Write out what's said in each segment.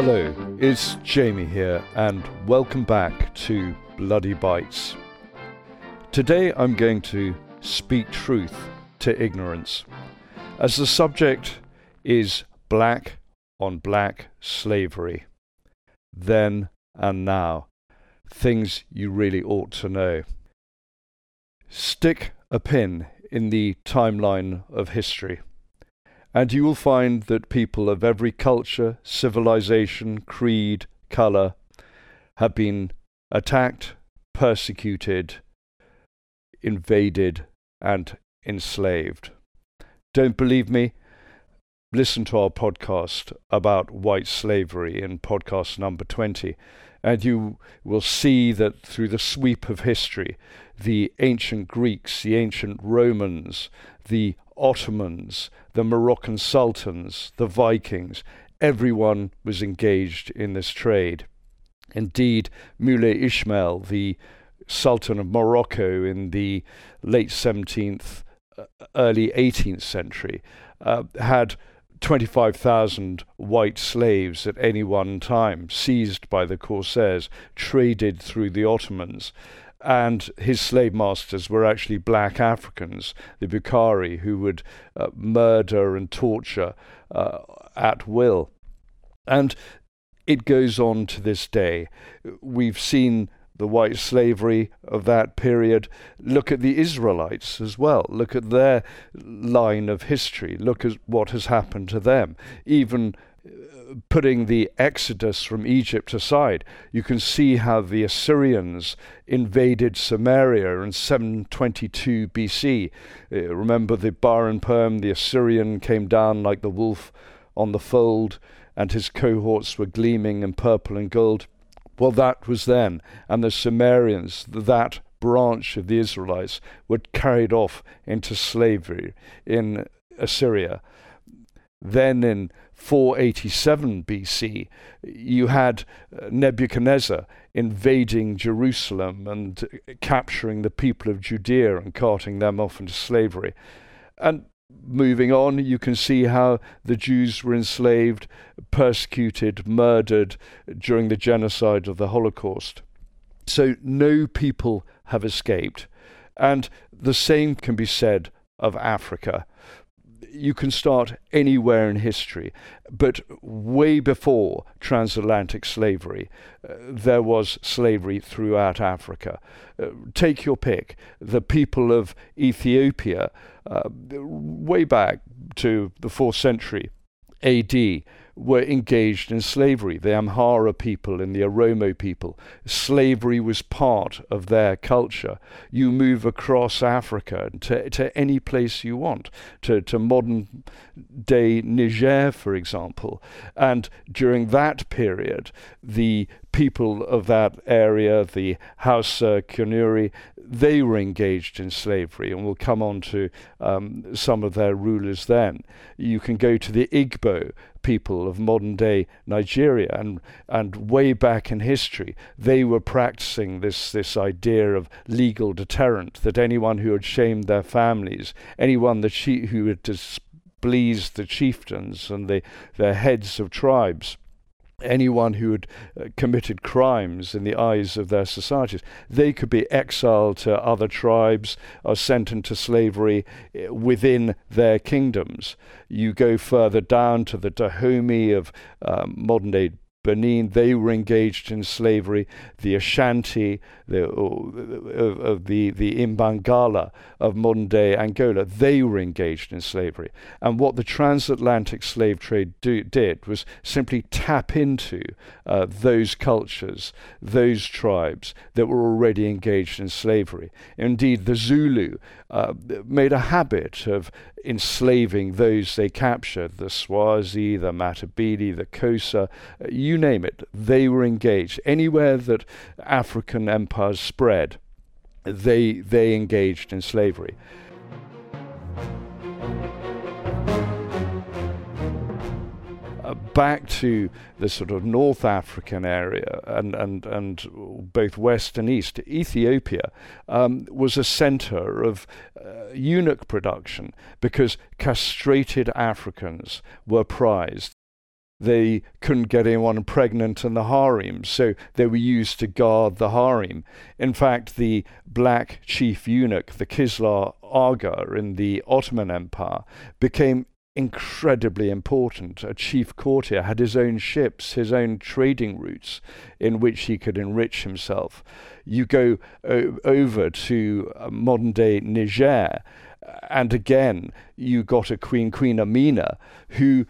Hello, it's Jamie here, and welcome back to Bloody Bites. Today I'm going to speak truth to ignorance, as the subject is black on black slavery. Then and now, things you really ought to know. Stick a pin in the timeline of history and you will find that people of every culture, civilization, creed, colour have been attacked, persecuted, invaded, and enslaved. Don't believe me? Listen to our podcast about white slavery in podcast number 20, and you will see that through the sweep of history, the ancient Greeks, the ancient Romans, the Ottomans, the Moroccan sultans, the Vikings, everyone was engaged in this trade. Indeed, Moulay Ismail, the Sultan of Morocco in the late 17th, uh, early 18th century, uh, had 25,000 white slaves at any one time, seized by the Corsairs, traded through the Ottomans and his slave masters were actually black Africans, the Bukhari, who would uh, murder and torture uh, at will. And it goes on to this day. We've seen the white slavery of that period. Look at the Israelites as well. Look at their line of history. Look at what has happened to them. Even putting the exodus from Egypt aside, you can see how the Assyrians invaded Samaria in 722 BC. Uh, remember the Byron poem, the Assyrian came down like the wolf on the fold, and his cohorts were gleaming in purple and gold. Well, that was then. And the Sumerians, that branch of the Israelites, were carried off into slavery in Assyria. Then in 487 BC, you had uh, Nebuchadnezzar invading Jerusalem and capturing the people of Judea and carting them off into slavery. And moving on, you can see how the Jews were enslaved, persecuted, murdered during the genocide of the Holocaust. So no people have escaped. And the same can be said of Africa you can start anywhere in history, but way before transatlantic slavery, uh, there was slavery throughout Africa. Uh, take your pick. The people of Ethiopia, uh, way back to the fourth century AD, were engaged in slavery. The Amhara people and the Oromo people. Slavery was part of their culture. You move across Africa to, to any place you want, to, to modern day Niger, for example. And during that period, the people of that area, the Hausa, Kanuri, they were engaged in slavery, and we'll come on to um, some of their rulers then. You can go to the Igbo people of modern day Nigeria, and, and way back in history, they were practicing this, this idea of legal deterrent that anyone who had shamed their families, anyone that she, who had displeased the chieftains and the, their heads of tribes, anyone who had uh, committed crimes in the eyes of their societies. They could be exiled to other tribes or sent into slavery uh, within their kingdoms. You go further down to the Dahomey of um, modern day Benin, they were engaged in slavery. The Ashanti, the, uh, the, the Imbangala of modern day Angola, they were engaged in slavery. And what the transatlantic slave trade do, did was simply tap into uh, those cultures, those tribes that were already engaged in slavery. Indeed, the Zulu uh, made a habit of enslaving those they captured the Swazi, the Matabele, the Xhosa, you name it, they were engaged. Anywhere that African empires spread, they, they engaged in slavery. Uh, back to the sort of North African area and, and, and both West and East, Ethiopia um, was a center of uh, eunuch production because castrated Africans were prized. they couldn't get anyone pregnant in the harem, so they were used to guard the harem. In fact, the black chief eunuch, the Kislar Aga in the Ottoman Empire, became incredibly important. A chief courtier had his own ships, his own trading routes in which he could enrich himself. You go o- over to uh, modern day Niger, uh, and again, you got a queen, Queen Amina, who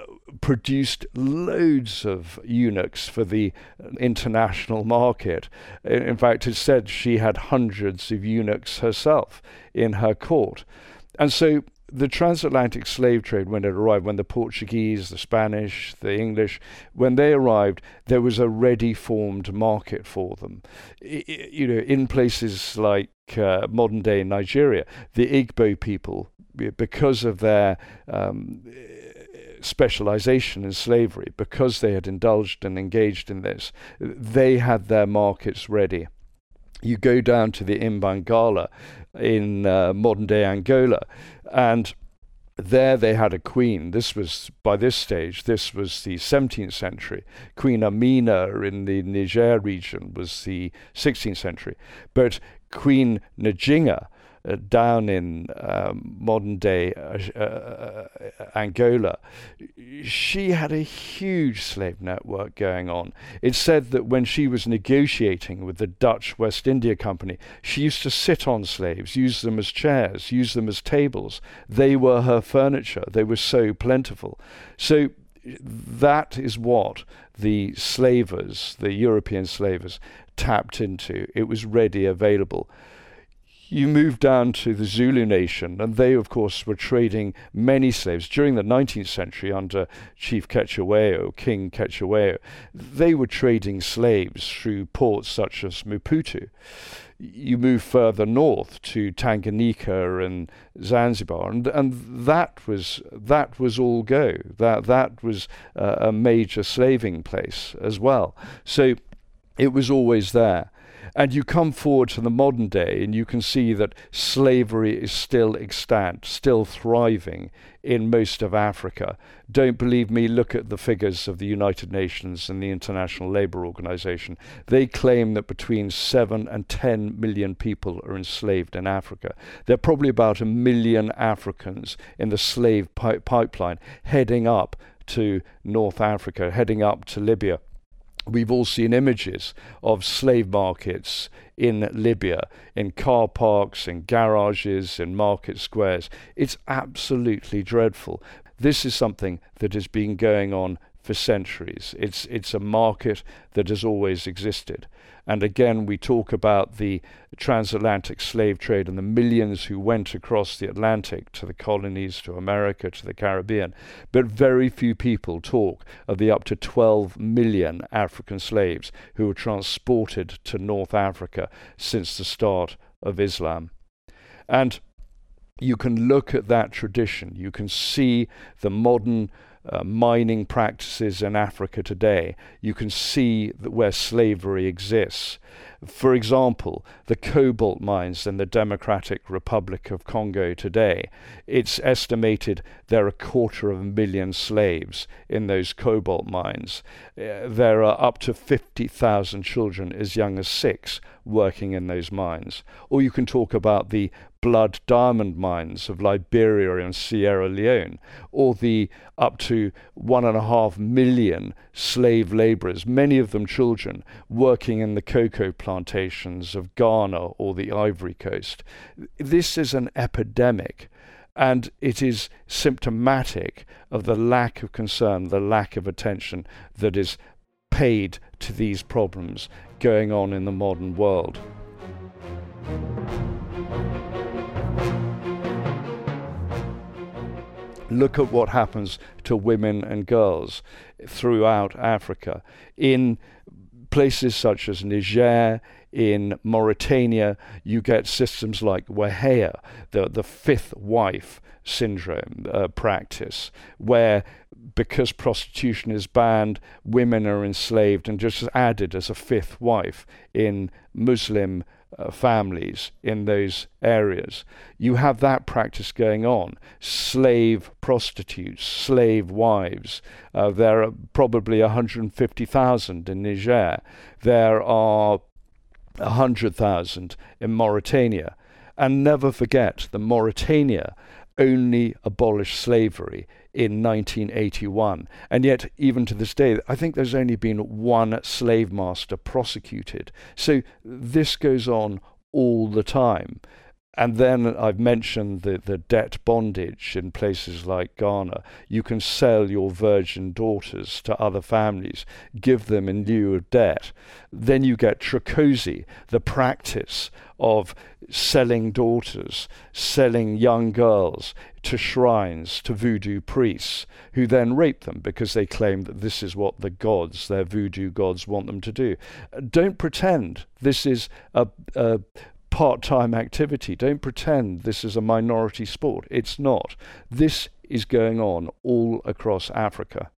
uh, produced loads of eunuchs for the international market. In fact, it's said she had hundreds of eunuchs herself in her court. And so the transatlantic slave trade, when it arrived, when the Portuguese, the Spanish, the English, when they arrived, there was a ready formed market for them. I, you know, in places like uh, modern day Nigeria, the Igbo people, because of their um, specialization in slavery, because they had indulged and engaged in this, they had their markets ready. You go down to the Imbangala in uh, modern day Angola, and there they had a queen. This was, by this stage, this was the 17th century. Queen Amina in the Niger region was the 16th century. But Queen Njinga uh, down in um, modern day uh, uh, Angola, she had a huge slave network going on. It's said that when she was negotiating with the Dutch West India Company, she used to sit on slaves, use them as chairs, use them as tables. They were her furniture, they were so plentiful. So that is what the slavers, the European slavers, tapped into. It was ready, available you move down to the Zulu nation, and they, of course, were trading many slaves during the 19th century under Chief Cetshwayo, King Cetshwayo. They were trading slaves through ports such as Maputo. You move further north to Tanganyika and Zanzibar, and and that was that was all go. That that was uh, a major slaving place as well. So it was always there. And you come forward to the modern day and you can see that slavery is still extant, still thriving in most of Africa. Don't believe me? Look at the figures of the United Nations and the International Labour Organization. They claim that between 7 and 10 million people are enslaved in Africa. There are probably about a million Africans in the slave pi- pipeline heading up to North Africa, heading up to Libya. We've all seen images of slave markets in Libya, in car parks, in garages, in market squares. It's absolutely dreadful. This is something that has been going on for centuries. It's, it's a market that has always existed. And again, we talk about the transatlantic slave trade and the millions who went across the Atlantic to the colonies, to America, to the Caribbean. But very few people talk of the up to 12 million African slaves who were transported to North Africa since the start of Islam. And you can look at that tradition, you can see the modern uh, mining practices in Africa today, you can see where slavery exists. For example, the cobalt mines in the Democratic Republic of Congo today, it's estimated there are a quarter of a million slaves in those cobalt mines. Uh, there are up to 50,000 children as young as six working in those mines. Or you can talk about the blood diamond mines of Liberia and Sierra Leone, or the up to one and a half million slave laborers, many of them children, working in the cocoa plantations of Ghana or the Ivory Coast. This is an epidemic. And it is symptomatic of the lack of concern, the lack of attention that is paid to these problems going on in the modern world. Look at what happens to women and girls throughout Africa. In places such as Niger, in Mauritania, you get systems like wahaya, the, the fifth wife syndrome uh, practice, where because prostitution is banned, women are enslaved and just added as a fifth wife in Muslim uh, families in those areas. You have that practice going on. Slave prostitutes, slave wives. Uh, there are probably 150,000 in Niger. There are 100,000 in Mauritania. And never forget that Mauritania only abolished slavery in 1981. And yet, even to this day, I think there's only been one slave master prosecuted. So this goes on all the time. And then I've mentioned the, the debt bondage in places like Ghana. You can sell your virgin daughters to other families, give them in lieu of debt. Then you get trokosi, the practice of selling daughters, selling young girls to shrines, to voodoo priests, who then rape them because they claim that this is what the gods, their voodoo gods, want them to do. Don't pretend this is a, a part time activity. Don't pretend this is a minority sport. It's not. This is going on all across Africa.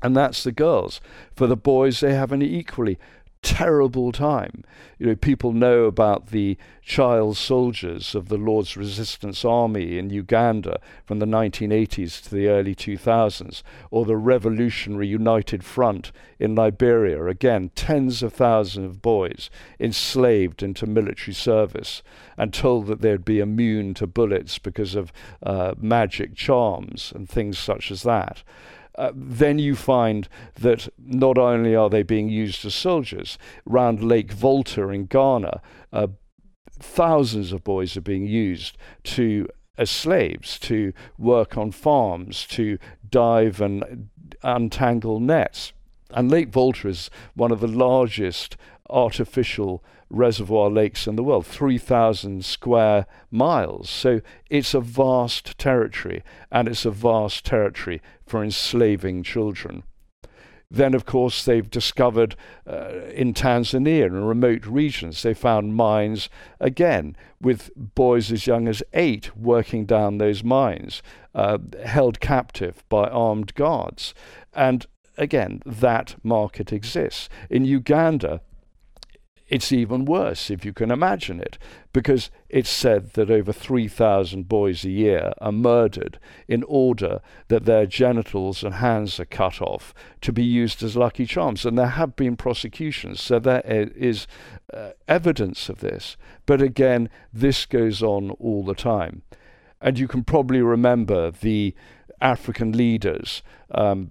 And that's the girls. For the boys, they have an equally terrible time. You know, people know about the child soldiers of the Lord's Resistance Army in Uganda from the 1980s to the early 2000s, or the Revolutionary United Front in Liberia. Again, tens of thousands of boys enslaved into military service and told that they'd be immune to bullets because of uh, magic charms and things such as that. Uh, then you find that not only are they being used as soldiers, round Lake Volta in Ghana, uh, thousands of boys are being used to as slaves to work on farms, to dive and untangle nets. And Lake Volta is one of the largest artificial reservoir lakes in the world, 3,000 square miles. So it's a vast territory, and it's a vast territory for enslaving children. Then, of course, they've discovered uh, in Tanzania and remote regions, they found mines again with boys as young as eight working down those mines, uh, held captive by armed guards. And again, that market exists. In Uganda, it's even worse, if you can imagine it, because it's said that over 3,000 boys a year are murdered in order that their genitals and hands are cut off to be used as lucky charms. And there have been prosecutions, so there is uh, evidence of this. But again, this goes on all the time. And you can probably remember the African leaders. Um,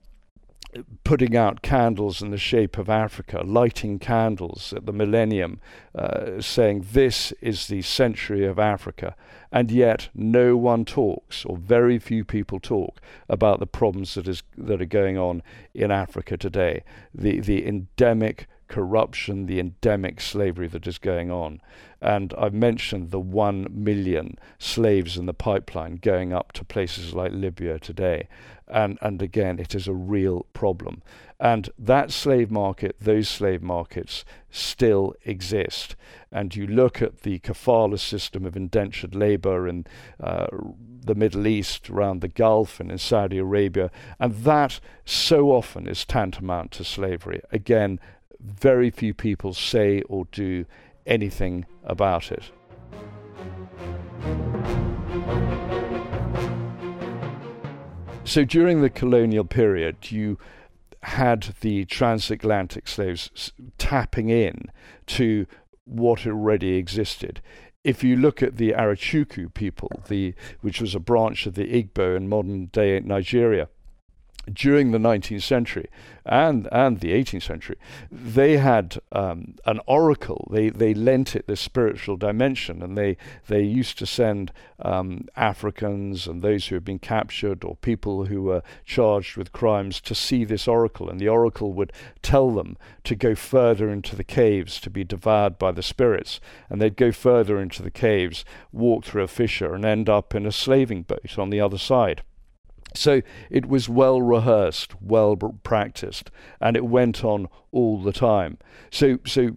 putting out candles in the shape of Africa, lighting candles at the millennium, uh, saying this is the century of Africa. And yet, no one talks, or very few people talk, about the problems that, is, that are going on in Africa today. The, the endemic corruption, the endemic slavery that is going on. And I've mentioned the one million slaves in the pipeline going up to places like Libya today. And, and again, it is a real problem. And that slave market, those slave markets still exist. And you look at the kafala system of indentured labor in uh, the Middle East, around the Gulf, and in Saudi Arabia, and that so often is tantamount to slavery. Again, very few people say or do anything about it. So during the colonial period, you had the transatlantic slaves tapping in to what already existed. If you look at the Arochukwu people, the, which was a branch of the Igbo in modern day Nigeria, during the 19th century and and the 18th century, they had um, an oracle. They they lent it this spiritual dimension, and they they used to send um, Africans and those who had been captured or people who were charged with crimes to see this oracle, and the oracle would tell them to go further into the caves to be devoured by the spirits, and they'd go further into the caves, walk through a fissure, and end up in a slaving boat on the other side. So it was well rehearsed, well practiced, and it went on all the time. So, so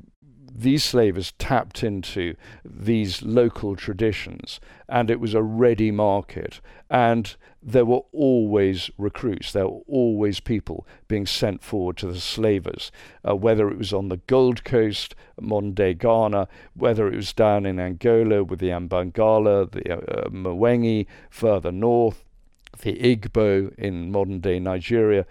these slavers tapped into these local traditions, and it was a ready market. And there were always recruits, there were always people being sent forward to the slavers, uh, whether it was on the Gold Coast, day Ghana, whether it was down in Angola with the Imbangala, the uh, Mwengi further north, the Igbo in modern day Nigeria.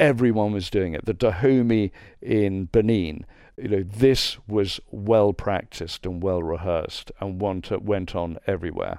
Everyone was doing it. The Dahomey in Benin. You know, this was well practiced and well rehearsed and went on everywhere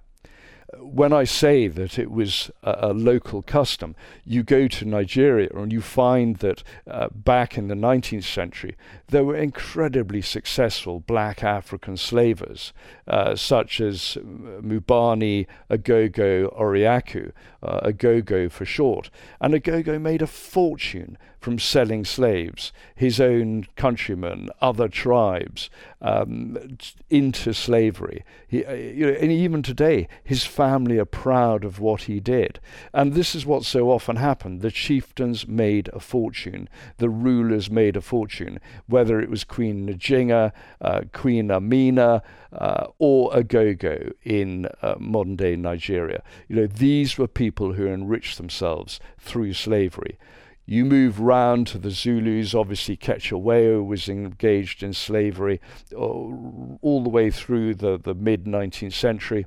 when I say that it was a, a, local custom, you go to Nigeria and you find that uh, back in the 19th century, there were incredibly successful black African slavers, uh, such as Nwaubani Agogo Oriakụ, uh, Agogo for short. And Agogo made a fortune from selling slaves, his own countrymen, other tribes, um, into slavery. He, uh, you know, and even today, his family are proud of what he did. And this is what so often happened. The chieftains made a fortune, the rulers made a fortune, whether it was Queen Njinga, uh, Queen Amina, uh, or Agogo in uh, modern day Nigeria. You know, these were people who enriched themselves through slavery. You move round to the Zulus, obviously Cetshwayo was engaged in slavery all, all the way through the, the mid 19th century.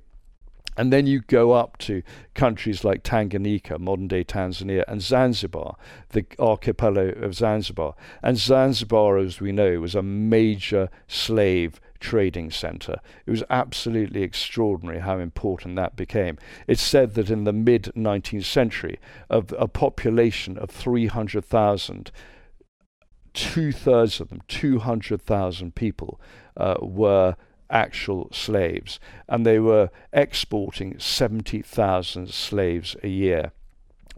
And then you go up to countries like Tanganyika, modern day Tanzania, and Zanzibar, the archipelago of Zanzibar. And Zanzibar, as we know, was a major slave trading centre. It was absolutely extraordinary how important that became. It's said that in the mid 19th century, of a population of 300,000, two thirds of them, 200,000 people, uh, were actual slaves, and they were exporting 70,000 slaves a year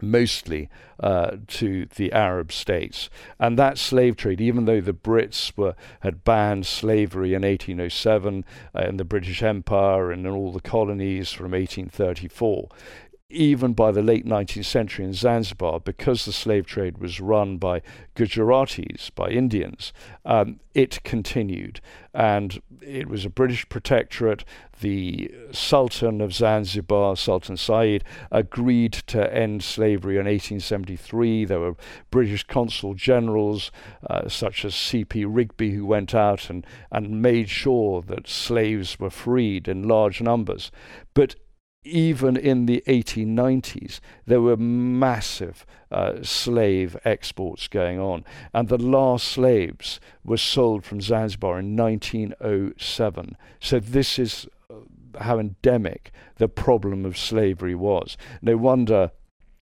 mostly uh, to the Arab states. And that slave trade, even though the Brits were had banned slavery in 1807 uh, in the British Empire and in all the colonies from 1834, even by the late 19th century in Zanzibar, because the slave trade was run by Gujaratis, by Indians, um, it continued. And it was a British protectorate. The Sultan of Zanzibar, Sultan Said, agreed to end slavery in 1873. There were British consul generals, uh, such as C.P. Rigby, who went out and, and made sure that slaves were freed in large numbers. But even in the 1890s, there were massive uh, slave exports going on. And the last slaves were sold from Zanzibar in 1907. So this is uh, how endemic the problem of slavery was. No wonder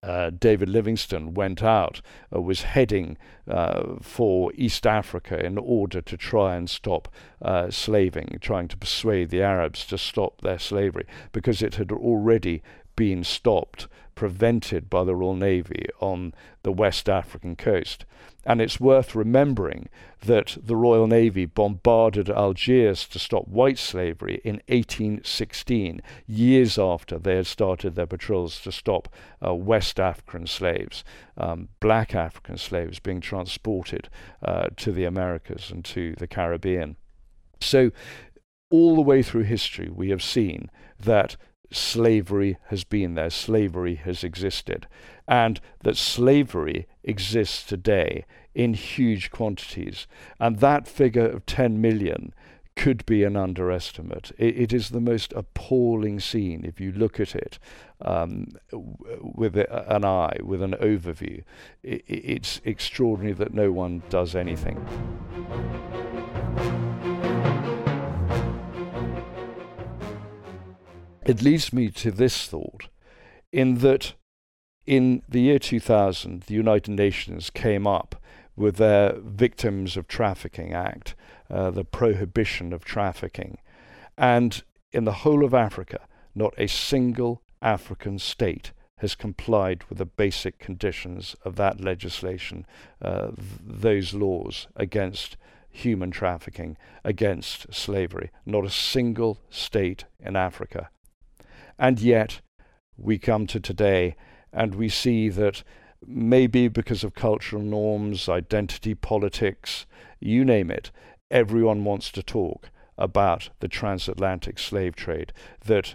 uh, David Livingstone went out, uh, was heading uh, for East Africa in order to try and stop uh, slaving, trying to persuade the Arabs to stop their slavery, because it had already been stopped, prevented by the Royal Navy on the West African coast. And it's worth remembering that the Royal Navy bombarded Algiers to stop white slavery in 1816, years after they had started their patrols to stop uh, West African slaves, um, black African slaves being transported uh, to the Americas and to the Caribbean. So, all the way through history, we have seen that slavery has been there, slavery has existed, and that slavery exists today in huge quantities. And that figure of 10 million could be an underestimate. it, it is the most appalling scene if you look at it um, with an eye, with an overview. It, it's extraordinary that no one does anything. It leads me to this thought in that in the year 2000, the United Nations came up with their Victims of Trafficking Act, uh, the prohibition of trafficking. And in the whole of Africa, not a single African state has complied with the basic conditions of that legislation, uh, th- those laws against human trafficking, against slavery. Not a single state in Africa and yet, we come to today and we see that maybe because of cultural norms, identity politics, you name it, everyone wants to talk about the transatlantic slave trade, that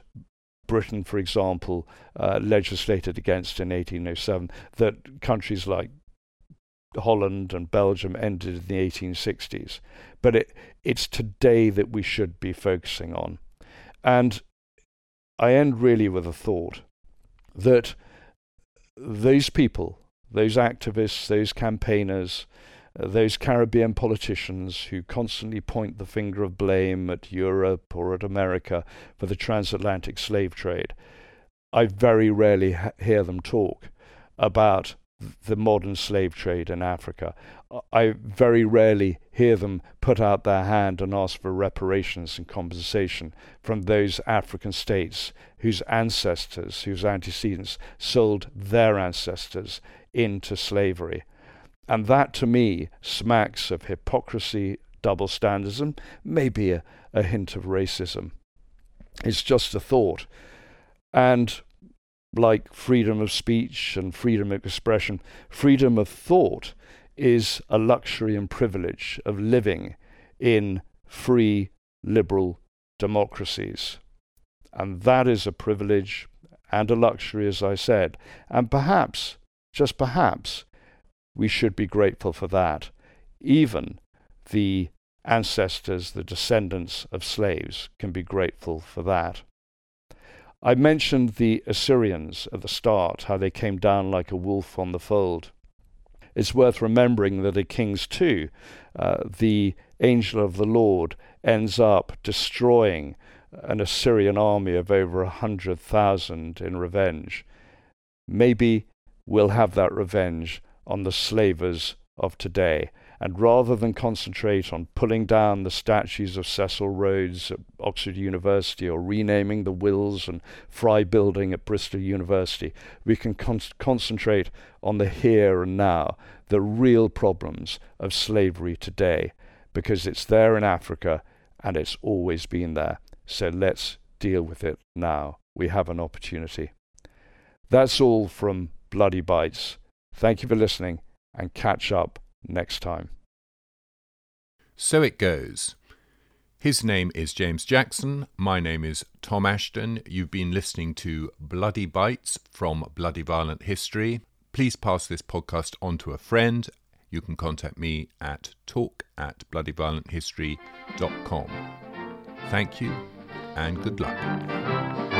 Britain, for example, uh, legislated against in 1807, that countries like Holland and Belgium ended in the 1860s. But it, it's today that we should be focusing on. And I end really with a thought that those people, those activists, those campaigners, uh, those Caribbean politicians who constantly point the finger of blame at Europe or at America for the transatlantic slave trade, I very rarely ha- hear them talk about the modern slave trade in Africa. I very rarely hear them put out their hand and ask for reparations and compensation from those African states whose ancestors, whose antecedents, sold their ancestors into slavery. And that to me smacks of hypocrisy, double standards, and maybe a, a hint of racism. It's just a thought. And like freedom of speech and freedom of expression, freedom of thought is a luxury and privilege of living in free, liberal democracies. And that is a privilege and a luxury, as I said. And perhaps, just perhaps, we should be grateful for that. Even the ancestors, the descendants of slaves, can be grateful for that. I mentioned the Assyrians at the start, how they came down like a wolf on the fold. It's worth remembering that at Kings 2, uh, the angel of the Lord ends up destroying an Assyrian army of over a hundred thousand in revenge. Maybe we'll have that revenge on the slavers of today. And rather than concentrate on pulling down the statues of Cecil Rhodes at Oxford University or renaming the Wills and Fry building at Bristol University, we can con- concentrate on the here and now, the real problems of slavery today, because it's there in Africa and it's always been there. So let's deal with it now. We have an opportunity. That's all from Bloody Bites. Thank you for listening and catch up next time. So it goes. His name is James Jackson. My name is Tom Assheton. You've been listening to Bloody Bites from Bloody Violent History. Please pass this podcast on to a friend. You can contact me at talk at bloodyviolenthistory.com. Thank you and good luck.